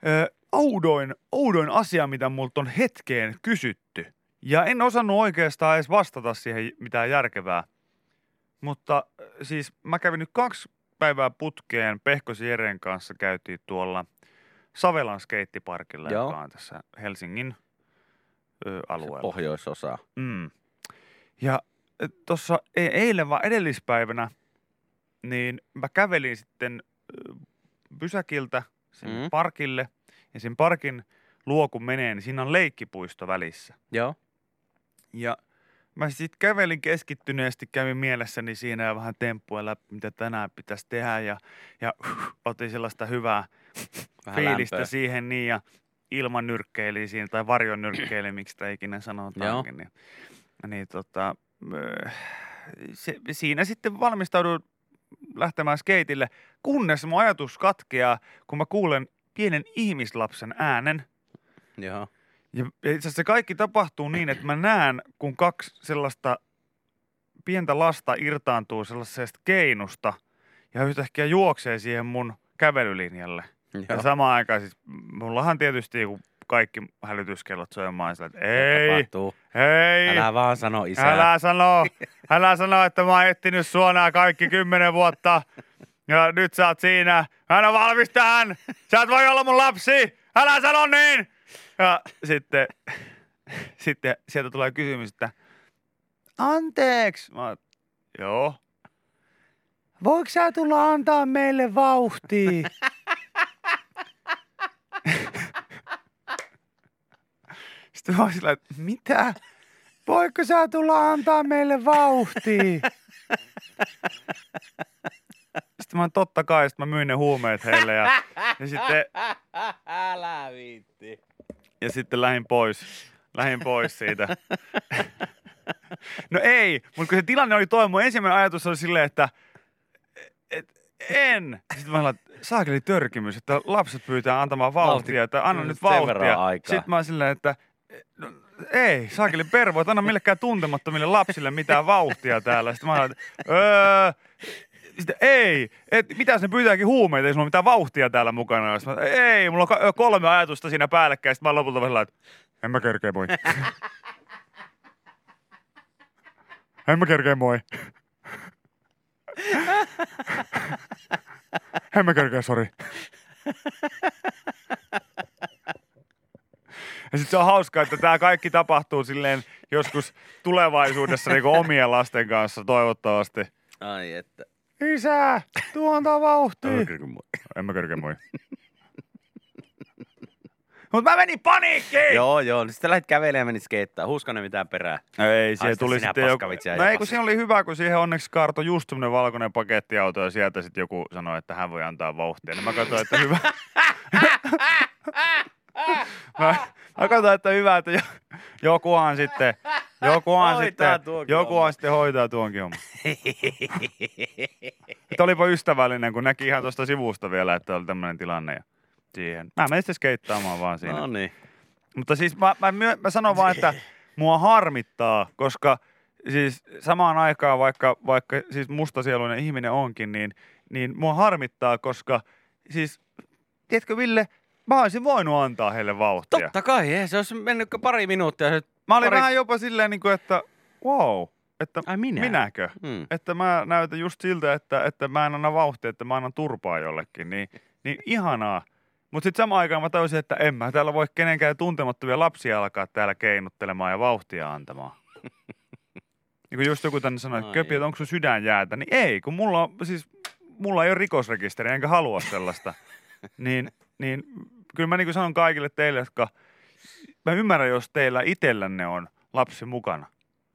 Ö, oudoin, oudoin asia, mitä multa on hetkeen kysytty. Ja en osannut oikeastaan edes vastata siihen mitään järkevää. Mutta siis mä kävin nyt kaksi päivää putkeen Pehkosi Jeren kanssa käytiin tuolla Savelan skeittiparkilla, Joo. joka on tässä Helsingin ö, Se alueella. pohjoisosa. Mm. Ja tuossa eilen vaan edellispäivänä, niin mä kävelin sitten pysäkiltä sinne Mm. mm. parkille. Ja sen parkin luo kun menee, niin siinä on leikkipuisto välissä. Joo. Ja mä sitten kävelin keskittyneesti, kävin mielessäni siinä ja vähän temppuilla, mitä tänään pitäisi tehdä. Ja, ja otin sellaista hyvää Vähän fiilistä lämpöä. siihen niin ja ilman nyrkkeili siinä, tai varjon nyrkkeili, miksi sitä ikinä sanotaankin. Niin, niin tota, se, siinä sitten valmistauduin lähtemään skeitille, kunnes mun ajatus katkeaa, kun mä kuulen pienen ihmislapsen äänen. Joo. Ja itse asiassa se kaikki tapahtuu niin, että mä näen, kun kaksi sellaista pientä lasta irtaantuu sellaisesta keinusta ja yhtäkkiä juoksee siihen mun kävelylinjalle. Ja Joo. samaan aikaan siis, mullahan tietysti joku kaikki hälytyskellot soimaan sillä, että ei, tapahtuu? ei, Älä vaan sano isää. älä sano, älä sano, että mä oon etsinyt sua nää kaikki kymmenen vuotta. Ja nyt sä oot siinä. Mä en oo valmis tähän. Sä et voi olla mun lapsi. Älä sano niin. Ja sitten, sitten sieltä tulee kysymys, että anteeksi. Mä oon, joo. Voiko sä tulla antaa meille vauhtia? <laughs> Sitten mä oon sillä, että mitä? Voiko sä tulla antaa meille vauhtia? Sitten mä oon totta kai, sitten mä myin ne huumeet heille ja, ja, sitten, <laughs> Älä viitti. Ja sitten lähdin pois. Lähdin pois siitä. No ei, mutta kun se tilanne oli toi, mun ensimmäinen ajatus oli silleen, että et, en. Sitten mä olin, saakeli törkimys, että lapset pyytää antamaan vauhtia, että anna nyt vauhtia. Sitten mä oon silleen, että no, ei, saakeli pervo, että anna millekään tuntemattomille lapsille mitään vauhtia täällä. Sitten mä olin, että öö, sitten ei, et, mitä jos ne pyytääkin huumeita, ei sulla ole mitään vauhtia täällä mukana. Sitten ei, mulla on kolme ajatusta siinä päällekkäin. Sitten mä lopulta vähän että en mä kerkeä moi. en mä kerkeä moi. en mä kerkeä, sori. Ja sitten se on hauskaa, että tämä kaikki tapahtuu silleen joskus tulevaisuudessa niin omien lasten kanssa toivottavasti. Ai että. Isä, tuo antaa vauhtia. En mä kerkeä moi. <laughs> Mut mä menin paniikkiin! Joo, joo. Niin sitten lähdit kävelemään ja menit skeittaa. Huuskonen mitään perää. No ei, siihen tuli sitten joku... No ei, kun siinä oli hyvä, kun siihen onneksi kaartoi just semmonen valkoinen pakettiauto ja sieltä sitten joku sanoi, että hän voi antaa vauhtia. Niin mä katsoin, että hyvä. <laughs> mä, mä katsoin, että hyvä, että jo, jokuhan sitten, jokuhan Hoitaa sitten, jokuhan homman. sitten hoitaa tuonkin homman. Että olipa ystävällinen, kun näki ihan tuosta sivusta vielä, että oli tämmöinen tilanne. Ja siihen. Mä menin sitten skeittaamaan vaan siinä. No niin. Mutta siis mä, mä, myö, mä sanon vaan, että mua harmittaa, koska siis samaan aikaan, vaikka, vaikka siis mustasieluinen ihminen onkin, niin, niin mua harmittaa, koska siis, tiedätkö Ville, mä olisin voinut antaa heille vauhtia. Totta kai, se olisi mennyt pari minuuttia. Se, Mä olin pari... vähän jopa silleen, niin kuin, että wow, että Ai minä? minäkö? Hmm. Että mä näytän just siltä, että, että mä en anna vauhtia, että mä annan turpaa jollekin, niin, niin ihanaa. Mutta sitten samaan aikaan mä tajusin, että en mä täällä voi kenenkään tuntemattomia lapsia alkaa täällä keinottelemaan ja vauhtia antamaan. <laughs> niin kun just joku tänne sanoi, että köpi, että onko sun sydän jäätä, niin ei, kun mulla on, siis, mulla ei ole rikosrekisteriä, enkä halua sellaista. <laughs> niin, niin kyllä mä niin kuin sanon kaikille teille, jotka, mä ymmärrän, jos teillä itsellänne on lapsi mukana.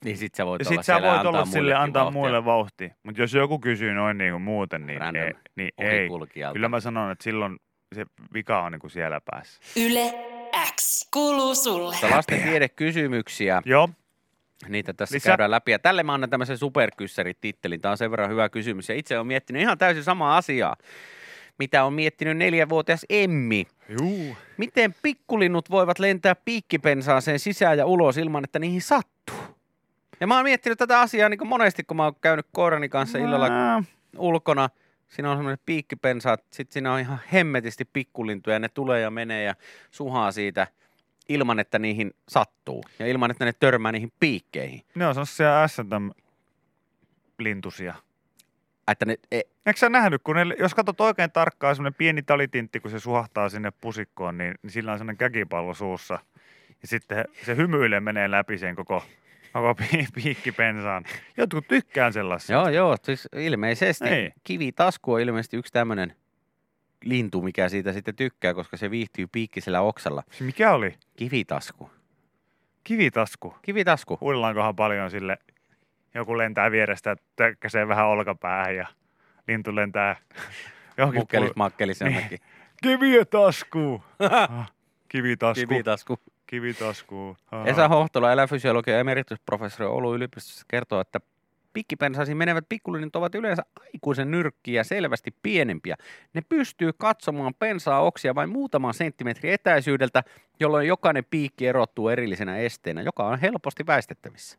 Niin sit sä voit Ja olla sä voit olla antaa sille muillekin antaa vauhtia. muille vauhtia. Mutta jos joku kysyy noin niin kuin muuten, niin, Random ei, niin ei. Kyllä mä sanon, että silloin se vika on niin kuin siellä päässä. Yle X kuuluu sulle. Lasten tiedekysymyksiä, Joo. niitä tässä Lisä. käydään läpi. Ja tälle mä annan tämmöisen superkyssäri-tittelin. Tämä on sen verran hyvä kysymys. Ja itse olen miettinyt ihan täysin samaa asiaa, mitä on miettinyt neljävuotias Emmi. Juu. Miten pikkulinnut voivat lentää piikkipensaaseen sisään ja ulos ilman, että niihin sattuu? Ja mä oon miettinyt tätä asiaa niin kuin monesti, kun mä oon käynyt koirani kanssa illalla Mä- ulkona. Siinä on semmoinen piikkipensa, sitten siinä on ihan hemmetisti pikkulintuja, ne tulee ja menee ja suhaa siitä ilman, että niihin sattuu. Ja ilman, että ne törmää niihin piikkeihin. Ne on sellaisia S&M-lintusia. Että ne, e, Eikö sä nähnyt, kun ne, jos katsot oikein tarkkaan, semmoinen pieni talitintti, kun se suhahtaa sinne pusikkoon, niin, niin sillä on semmoinen käkipallo suussa. Ja sitten se hymyilee menee läpi sen koko, koko pi- piikkipensaan. Jotkut tykkään sellaisia. joo, joo, siis ilmeisesti Ei. kivitasku on ilmeisesti yksi tämmöinen lintu, mikä siitä sitten tykkää, koska se viihtyy piikkisellä oksalla. Se Mikä oli? Kivitasku. Kivitasku. Kivitasku. Huidellaankohan paljon sille, joku lentää vierestä, tökkäsee vähän olkapäähän ja lintu lentää <laughs> johonkin Mukkelis, pul- makkelis Niin. <laughs> Kivitasku. <laughs> Ah, Kivitasku. Kivitasku. Kivitasku. Ah. Esa Hohtola, eläfysiologian emeritusprofessori Oulun yliopistossa kertoo, että pikkipensaisiin menevät pikkulinnut ovat yleensä aikuisen nyrkkiä selvästi pienempiä. Ne pystyy katsomaan pensaa oksia vain muutaman senttimetrin etäisyydeltä, jolloin jokainen piikki erottuu erillisenä esteenä, joka on helposti väistettävissä.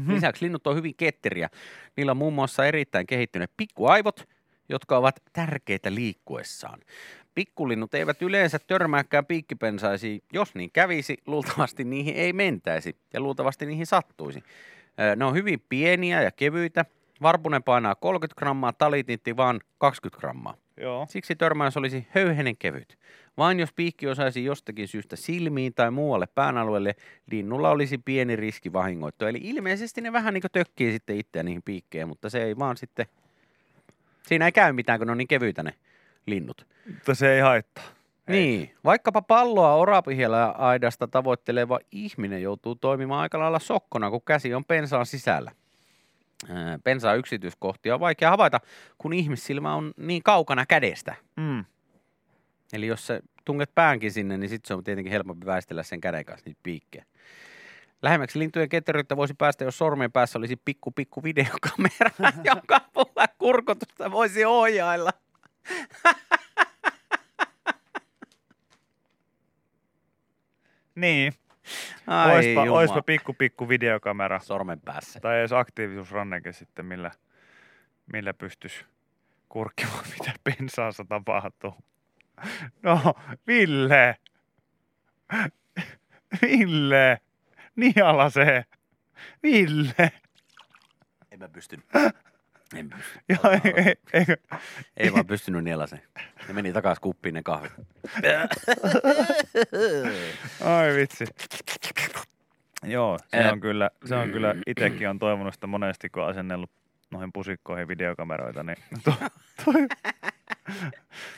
Mhm. Lisäksi linnut on hyvin ketteriä. Niillä on muun muassa erittäin kehittyneet pikkuaivot, jotka ovat tärkeitä liikkuessaan. Pikkulinnut eivät yleensä törmääkään piikkipensaisiin. Jos niin kävisi, luultavasti niihin ei mentäisi ja luultavasti niihin sattuisi. Ne on hyvin pieniä ja kevyitä. Varpunen painaa 30 grammaa, talitintti vaan 20 grammaa. Joo. Siksi törmäys olisi höyhenen kevyt. Vain jos piikki osaisi jostakin syystä silmiin tai muualle pään alueelle, linnulla olisi pieni riski vahingoittua. Eli ilmeisesti ne vähän niin kuin tökkii sitten itseä niihin piikkeihin, mutta se ei vaan sitten... Siinä ei käy mitään, kun ne on niin kevyitä ne linnut. Mutta se ei haittaa. Ei. Niin, vaikkapa palloa orapihiellä aidasta tavoitteleva ihminen joutuu toimimaan aika lailla sokkona, kun käsi on pensaan sisällä. Ää, Pensaan yksityiskohtia on vaikea havaita, kun ihmissilmä on niin kaukana kädestä. Mm. Eli jos sä tunget päänkin sinne, niin sitten se on tietenkin helpompi väistellä sen käden kanssa niitä piikkejä. Lähemmäksi lintujen ketteryyttä voisi päästä, jos sormen päässä olisi pikku pikku videokamera, <laughs> <laughs> jonka avulla kurkotusta voisi ohjailla. <laughs> Niin. Ai Oispa, jumala. oispa pikku pikku videokamera. sormen päässä. Tai edes aktiivisuusranneke sitten, millä, millä pystyisi kurkkimaan, <laughs> mitä pensaassa tapahtuu. No, Ville! Ville! Niala se! Ville! En mä pystynyt. En pysty. Joo, ei, ei, eikö, Ei vaan pystynyt nielaseen. Ne meni takas kuppiin ne kahvit. <laughs> ai vitsi. Joo, se on kyllä, se on kyllä, itekin on toivonut sitä monesti, kun on asennellut noihin pusikkoihin videokameroita, niin <laughs> to, to,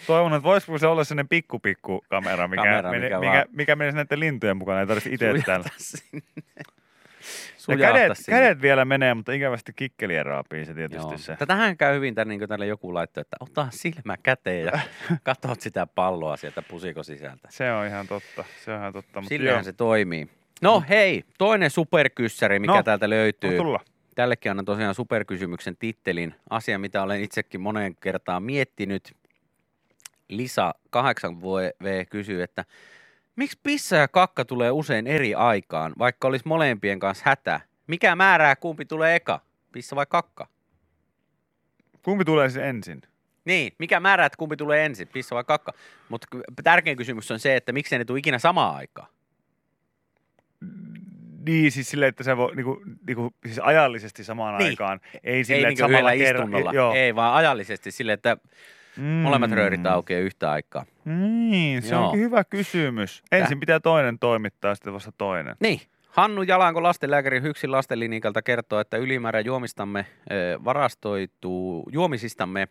toivon, että voisiko se olla sellainen pikku pikku kamera, mikä, Kamera, meni, mikä mikä, mikä menisi näiden lintujen mukana, ei tarvitse itse täällä. Sinne. Kädet, sinne. kädet vielä menee, mutta ikävästi kikkelien raapii se tietysti Joo. se. Tätähän käy hyvin, tämän, niin kuin tälle joku laittoi, että ota silmä käteen ja <laughs> katsot sitä palloa sieltä pusikon sisältä. Se on ihan totta, se on ihan totta. Mutta Sillähän se toimii. No hei, toinen superkyssäri, mikä No, täältä löytyy. tulla. Tällekin annan tosiaan superkysymyksen tittelin. Asia, mitä olen itsekin moneen kertaan miettinyt. Lisa 8V kysyy, että miksi pissa ja kakka tulee usein eri aikaan, vaikka olisi molempien kanssa hätä? Mikä määrää, kumpi tulee eka? Pissa vai kakka? Kumpi tulee siis ensin? Niin, mikä määrää, että kumpi tulee ensin, pissa vai kakka? Mutta tärkein kysymys on se, että miksi ne tule ikinä samaan aikaan. Niin, siis silleen, että se voi niinku, niinku, siis ajallisesti samaan Niin. aikaan. Ei Ei silleen, niin että samalla yhdellä kerralla. istunnolla. Joo. Ei, vaan ajallisesti sille, että Mm. molemmat röörit aukeaa yhtä aikaa. Niin, se Joo. onkin hyvä kysymys. Ensin pitää toinen toimittaa, sitten vasta toinen. Niin. Hannu Jalanko lastenlääkäri Hyksin lastenlinikalta kertoo, että ylimäärä juomistamme varastoituu, juomisistamme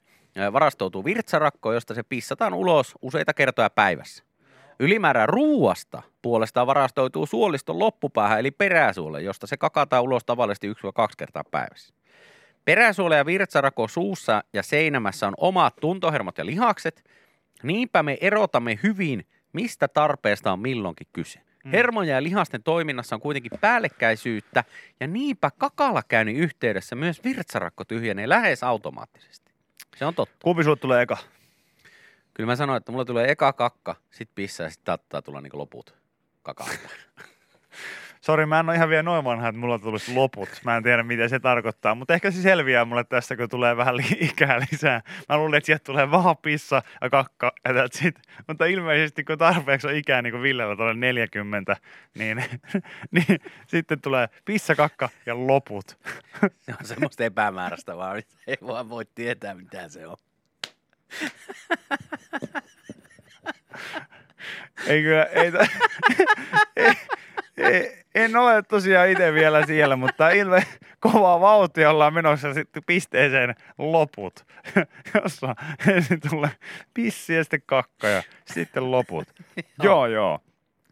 varastoutuu virtsarakko, josta se pissataan ulos useita kertoja päivässä. Ylimäärä ruuasta puolestaan varastoituu suoliston loppupäähän eli peräsuolle, josta se kakataan ulos tavallisesti 1-2 kertaa päivässä. Peräsuole ja virtsarako suussa ja seinämässä on omat tuntohermot ja lihakset. Niinpä me erotamme hyvin, mistä tarpeesta on milloinkin kyse. Mm. Hermojen ja lihasten toiminnassa on kuitenkin päällekkäisyyttä ja niinpä kakalakäynnin yhteydessä myös virtsarakko tyhjenee lähes automaattisesti. Se on totta. Kumpi sulle tulee eka? Kyllä mä sanoin, että mulla tulee eka kakka, sit pissa ja sit saattaa tulla niinku loput kakalta. <laughs> Sori, mä en ole ihan vielä noin vanha, että mulla tulisi loput. Mä en tiedä, mitä se tarkoittaa, mutta ehkä se selviää mulle tästä, kun tulee vähän ikää lisää. Mä luulen, että sieltä tulee vaan pissa ja kakka ja that's it. Mutta ilmeisesti, kun tarpeeksi on ikää, niin kuin Villellä tulee 40, niin, <laughs> niin sitten tulee pissa, kakka ja loput. Se on semmoista epämääräistä vaan, ei vaan voi tietää mitä se on. <laughs> Ei kyllä, ei, ta- ei, en ole tosiaan itse vielä siellä, mutta ilme kovaa vauhtia ollaan menossa sitten pisteeseen loput, jossa ensin tulee pissi ja sitten kakka ja sitten loput. joo, joo,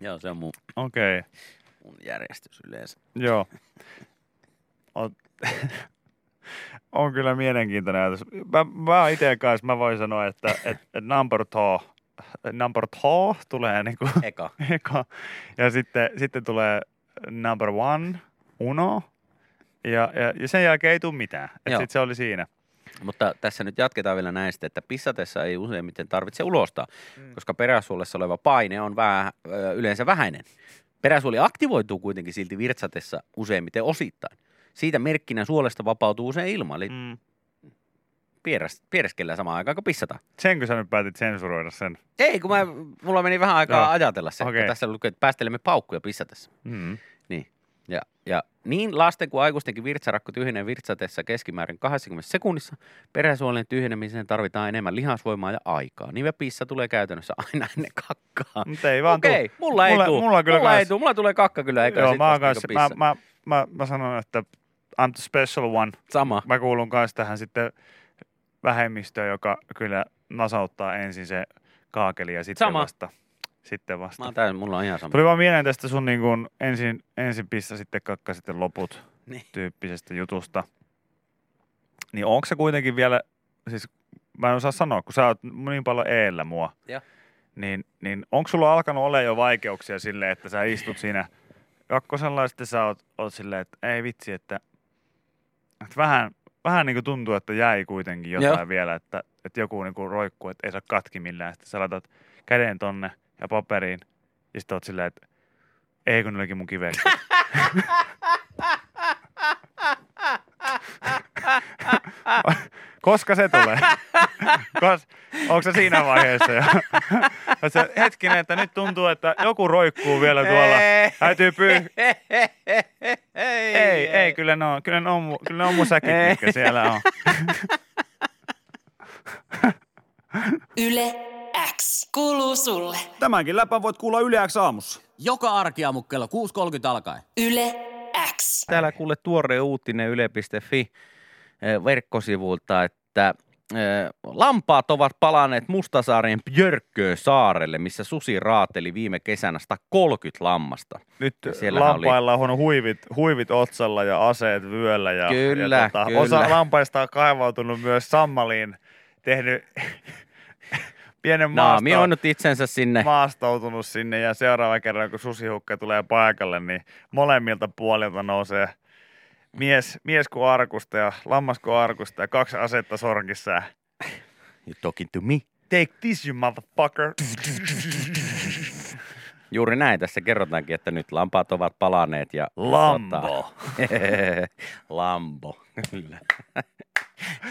Joo, se on mun, okei, okay, mun järjestys yleensä. joo. On, on kyllä mielenkiintoinen ajatus. Mä, mä itse kanssa, mä voin sanoa, että, että, että number two, number two tulee niin kuin <laughs> Eka. eka. Ja sitten, sitten tulee number one, uno. Ja, ja, ja sen jälkeen ei tule mitään. Sitten se oli siinä. Mutta tässä nyt jatketaan vielä näistä, että pissatessa ei useimmiten tarvitse ulostaa, Mm. koska peräsuolessa oleva paine on vähän, yleensä vähäinen. Peräsuoli aktivoituu kuitenkin silti virtsatessa useimmiten osittain. Siitä merkkinä suolesta vapautuu usein ilma, eli Mm. Pieräs, piereskellä samaan aikaan, kun pissataan. Senkö sä nyt päätit sensuroida sen? Ei, kun mä, mulla meni vähän aikaa Joo. ajatella se, kun tässä lukee, että päästelemme paukkuja pissatessa. Mm. Ja, ja niin lasten kuin aikuistenkin virtsarakko tyhjenee virtsatessa keskimäärin 20 sekunnissa. Peräsuolien tyhjenemiseen tarvitaan enemmän lihasvoimaa ja aikaa. Niin ja pissa tulee käytännössä aina ennen kakkaa. Mutta ei vaan Okei, tuu. mulla ei Mulla- tuu. mulla kyllä mulla ei kans- tuu. Mulla tulee kakka kyllä, eikä Joo, mä, vasta kans, niinku mä, mä, mä, mä, sanon, että I'm the special one. Sama. Mä kuulun kanssa tähän sitten vähemmistöön, joka kyllä nasauttaa ensin se kaakeli ja sitten Sama. vasta. Sitten Mä vasta. oon täysin, mulla on ihan sama. Tuli vaan mieleen tästä sun niin kuin ensin, ensin pissa, sitten kakka, sitten loput <laughs> Niin. tyyppisestä jutusta. Niin onko se kuitenkin vielä, siis mä en osaa sanoa, kun sä oot niin paljon eellä mua, Joo. niin, niin onko sulla alkanut olla jo vaikeuksia sille, että sä istut siinä kakkosella ja sitten sä oot, oot silleen, että ei vitsi, että, että vähän, vähän niin kuin tuntuu, että jäi kuitenkin jotain Joo. vielä, että, että joku niin kuin roikkuu, että ei saa katki millään. Sitten sä laitat käden tonne ja paperiin ja sitten oot silleen, että ei kun olikin mun kivekset. <laughs> <laughs> Koska se tulee? <laughs> Kos, onko se siinä vaiheessa jo? <laughs> Ja se, hetkinen, että nyt tuntuu, että joku roikkuu vielä tuolla. Täytyy pyy... Ei, ei, kyllä ne on, kyllä ne on, mu- kyllä ne on mun säkit, mitkä siellä on. Yle X kuuluu sulle. Tämänkin läpän voit kuulla Yle X aamussa. Joka arkiaamu kello 6.30 alkaen. Yle X. Täällä kuule tuore uutinen yle.fi eh, verkkosivuilta, että eh, lampaat ovat palanneet Mustasaaren Björkköön saarelle, missä susi raateli viime kesänä 130 lammasta. Nyt lampailla on huivit, huivit otsalla ja aseet vyöllä. Ja, Kyllä, ja tota, kyllä. Osa lampaista on kaivautunut myös Sammaliin, tehnyt pienen Naami maasto, on nyt itsensä sinne. maastoutunut sinne ja seuraava kerran, kun susihukka tulee paikalle, niin molemmilta puolilta nousee mies, mies kuin arkusta ja lammas kuin arkusta ja kaksi asetta sorkissa. You talking to me? Take this, you motherfucker. Juuri näin tässä kerrotaankin, että nyt lampaat ovat palaneet. Ja, Lambo. Tota, <laughs> Lambo, kyllä.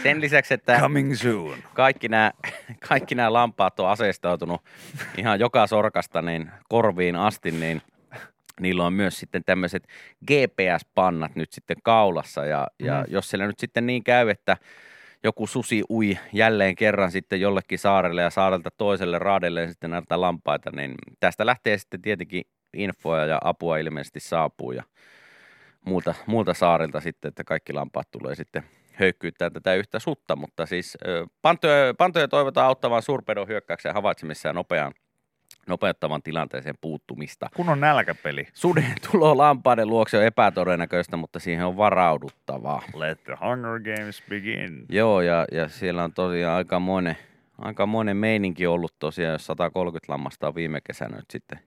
Sen lisäksi, että Coming soon. kaikki nämä, <laughs> kaikki nämä lampaat on aseistautunut ihan joka sorkasta niin korviin asti, niin niillä on myös sitten tämmöiset GPS-pannat nyt sitten kaulassa. Ja, ja Mm. jos siellä nyt sitten niin käy, että joku susi ui jälleen kerran sitten jollekin saarelle ja saarelta toiselle raadelleen sitten näitä lampaita, niin tästä lähtee sitten tietenkin infoa ja apua ilmeisesti saapuu ja muulta, muulta saarilta sitten, että kaikki lampaat tulee sitten höykkyyttää tätä yhtä sutta, mutta siis pantoja, pantoja toivotaan auttamaan suurpedon hyökkäyksen havaitsemissa ja nopean, nopeuttavan tilanteeseen puuttumista. Kun on nälkäpeli. Suden tulo lampaiden luokse on epätodennäköistä, mutta siihen on varauduttavaa. Let the Hunger Games begin. Joo, ja, ja siellä on tosiaan aikamoinen, aikamoinen meininki ollut tosiaan, jos 130 lammasta on viime kesänä nyt sitten,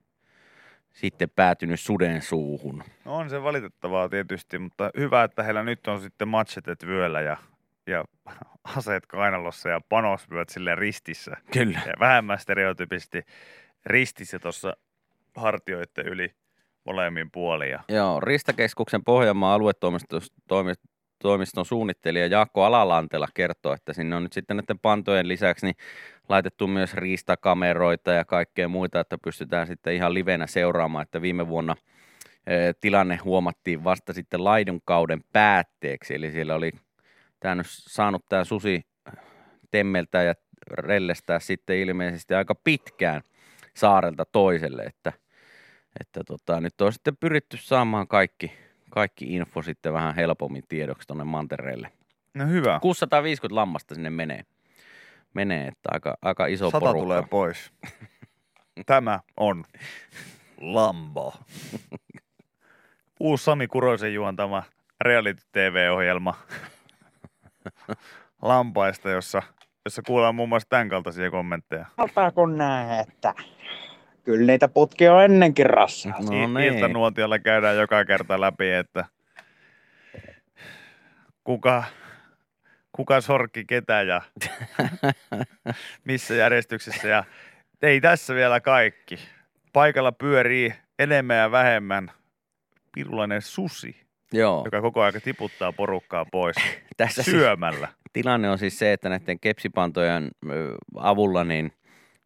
sitten päätynyt suden suuhun. No on se valitettavaa tietysti, mutta hyvä, että heillä nyt on sitten matchetet vyöllä ja, ja <laughs> aseet kainalossa ja panosvyöt sille ristissä. Kyllä. Ja vähemmän stereotypisesti ristissä tuossa hartioiden yli molemmin puolin. Ja Joo, Ristakeskuksen Pohjanmaan aluetoimiston toimi- toimiston suunnittelija Jaakko Alalantela kertoo, että sinne on nyt sitten näiden pantojen lisäksi niin laitettu myös riistakameroita ja kaikkea muita, että pystytään sitten ihan livenä seuraamaan, että viime vuonna eh, tilanne huomattiin vasta sitten laidunkauden päätteeksi, eli siellä oli tämä saanut tämä susi temmeltä ja rellestää sitten ilmeisesti aika pitkään saarelta toiselle, että, että tota, nyt on sitten pyritty saamaan kaikki, kaikki info sitten vähän helpommin tiedoksi tuonne mantereelle. no hyvä. 650 lammasta sinne menee. Menee, että aika, aika iso Sata porukka. tulee pois. <laughs> Tämä on Lambo. Uusi Sami Kuroisen juontama reality TV-ohjelma lampaista, jossa, jossa kuullaan muun muassa tämän kaltaisia kommentteja. Altaako näin, että kyllä niitä putkia on ennenkin rassaa. No niin. Iltanuotiolla käydään joka kerta läpi, että kuka, kuka sorkki ketä ja <laughs> missä järjestyksessä. Ja ei tässä vielä kaikki. Paikalla pyörii enemmän ja vähemmän pirulainen susi, Joo, joka koko ajan tiputtaa porukkaa pois <laughs> tässä, siis, syömällä. tilanne on siis se, että näiden kepsipantojen avulla niin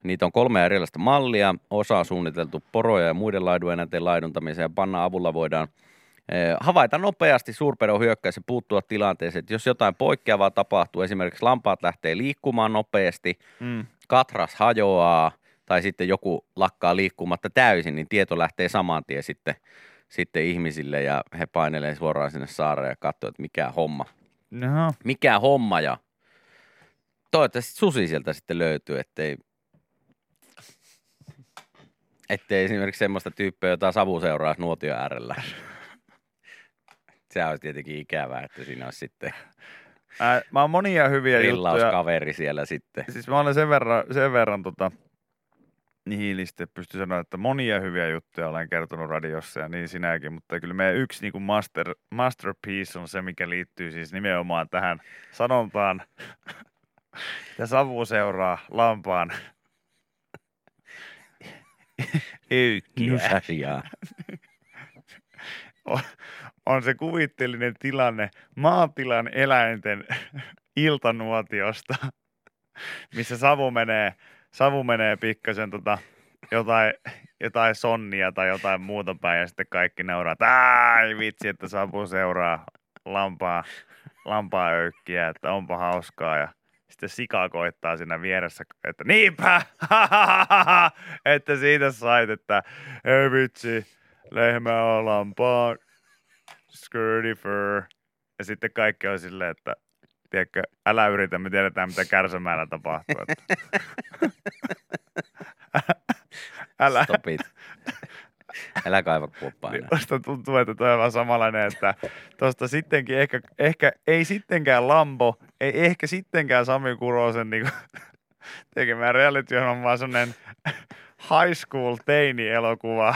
niitä on kolme erilaista mallia. Osa on suunniteltu poroja ja muiden laidueläinten laiduntamiseen ja panna avulla voidaan ö, havaita nopeasti suurpedon hyökkäys ja puuttua tilanteeseen. Jos jotain poikkeavaa tapahtuu, esimerkiksi lampaat lähtee liikkumaan nopeasti, Mm. katras hajoaa tai sitten joku lakkaa liikkumatta täysin, niin tieto lähtee saman tien sitten, sitten ihmisille ja he painelee suoraan sinne saareen ja katsoo, että mikä homma. No, Mikä homma ja toivottavasti susi sieltä sitten löytyy, ettei, ettei esimerkiksi semmoista tyyppiä, jota savu seuraa nuotio äärellä. Se olisi tietenkin ikävää, että siinä olisi sitten ää, mä oon monia hyviä juttuja. rillauskaveri siellä sitten. Siis mä olen sen verran, sen verran tota, nihilisti, että pystyn sanoa, että monia hyviä juttuja olen kertonut radiossa ja niin sinäkin, mutta kyllä meidän yksi niin kuin master, masterpiece on se, mikä liittyy siis nimenomaan tähän sanontaan, ja savu seuraa lampaan <laughs> Nusasiaa. <laughs> on, on se kuvitteellinen tilanne maatilan eläinten <laughs> iltanuotiosta, missä savu menee, savu menee pikkasen tota, jotain, jotain sonnia tai jotain muuta päin ja sitten kaikki nauraa, että ai vitsi, että savu seuraa lampaa, lampaa öykkiä, että onpa hauskaa ja sitten sika koittaa siinä vieressä, että niinpä, <laughs> että siitä sait, että ei vitsi, lehmä on lampaa, skirty fur. Ja sitten kaikki on silleen, että tiedätkö, älä yritä, me tiedetään mitä kärsämällä tapahtuu. Että. <laughs> <laughs> älä. Stopit. Älä kaiva kuoppaa Niin musta tuntuu, että toi on vähän samanlainen, että tuosta sittenkin ehkä, ehkä, ei sittenkään Lambo, ei ehkä sittenkään Sami Kurosen <laughs> niin tekemään reality on vaan sellainen high school teini-elokuva.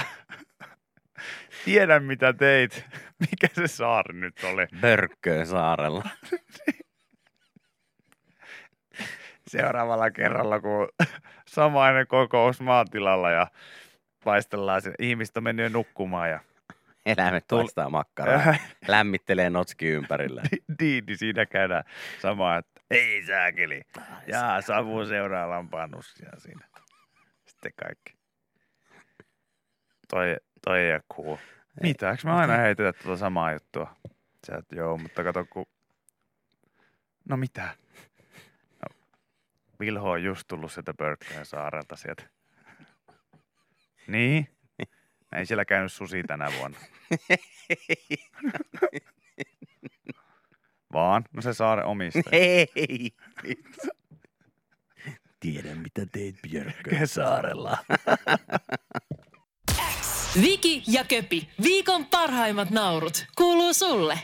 Tiedän mitä teit. Mikä se saari nyt oli? Börkköön saarella. Seuraavalla kerralla, kun samainen kokous maatilalla ja paistellaan, se- ihmiset on mennyt jo nukkumaan ja Eläimet Tul- paistaa makkaraa. <laughs> Lämmittelee notski ympärillä. Diidi niin siinä käydään samaa, että ei sääkeli. Jaa, savu seuraa lampaan nussia siinä. Sitten kaikki. Toi, toi ei ole cool. Mitä, eikö me aina heitetä tuota samaa juttua? Sä et, joo, mutta kato kun... No mitä? No, Vilho on just tullut sieltä Pörkköjen saarelta sieltä. Niin? Ei siellä käynyt susi tänä vuonna. Vaan? No se saaren omistaja. Hei! Tiedän mitä teit Björkköön saarella. Viki ja Köpi, viikon parhaimmat naurut, kuuluu sulle.